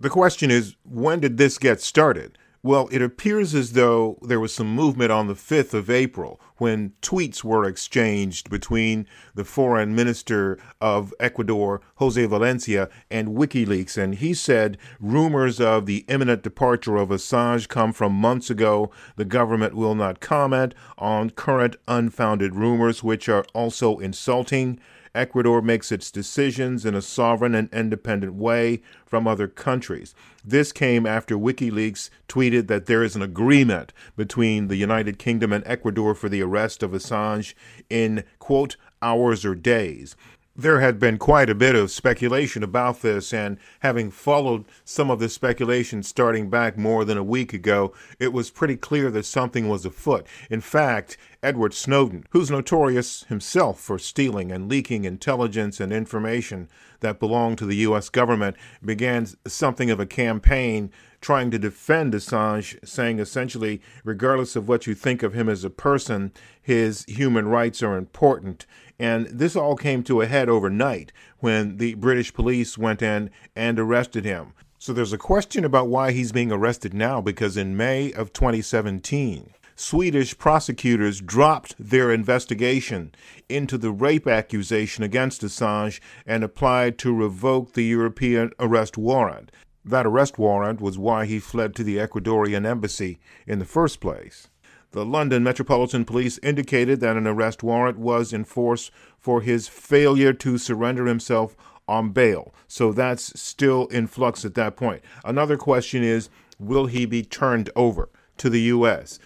The question is, when did this get started? Well, it appears as though there was some movement on the 5th of April when tweets were exchanged between the foreign minister of Ecuador, Jose Valencia, and WikiLeaks. And he said rumors of the imminent departure of Assange come from months ago. The government will not comment on current unfounded rumors, which are also insulting. Ecuador makes its decisions in a sovereign and independent way from other countries. This came after WikiLeaks tweeted that there is an agreement between the United Kingdom and Ecuador for the arrest of Assange in, quote, hours or days. There had been quite a bit of speculation about this, and having followed some of the speculation starting back more than a week ago, it was pretty clear that something was afoot. In fact, Edward Snowden, who's notorious himself for stealing and leaking intelligence and information that belonged to the U.S. government, began something of a campaign trying to defend Assange, saying essentially, regardless of what you think of him as a person, his human rights are important. And this all came to a head overnight when the British police went in and arrested him. So there's a question about why he's being arrested now because in May of 2017, Swedish prosecutors dropped their investigation into the rape accusation against Assange and applied to revoke the European arrest warrant. That arrest warrant was why he fled to the Ecuadorian embassy in the first place. The London Metropolitan Police indicated that an arrest warrant was in force for his failure to surrender himself on bail. So that's still in flux at that point. Another question is will he be turned over to the U.S.?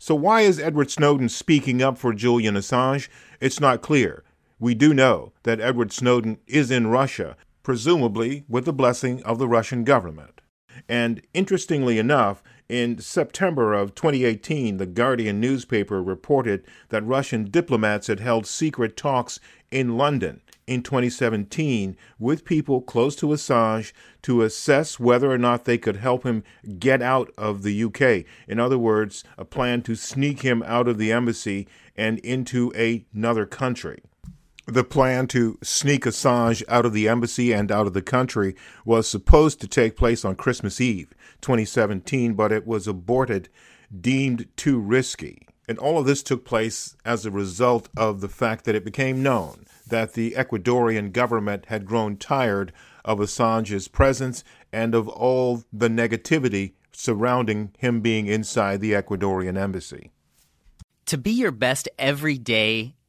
So, why is Edward Snowden speaking up for Julian Assange? It's not clear. We do know that Edward Snowden is in Russia, presumably with the blessing of the Russian government. And interestingly enough, in September of 2018, the Guardian newspaper reported that Russian diplomats had held secret talks in London in 2017 with people close to Assange to assess whether or not they could help him get out of the UK. In other words, a plan to sneak him out of the embassy and into another country. The plan to sneak Assange out of the embassy and out of the country was supposed to take place on Christmas Eve, 2017, but it was aborted, deemed too risky. And all of this took place as a result of the fact that it became known that the Ecuadorian government had grown tired of Assange's presence and of all the negativity surrounding him being inside the Ecuadorian embassy. To be your best every day,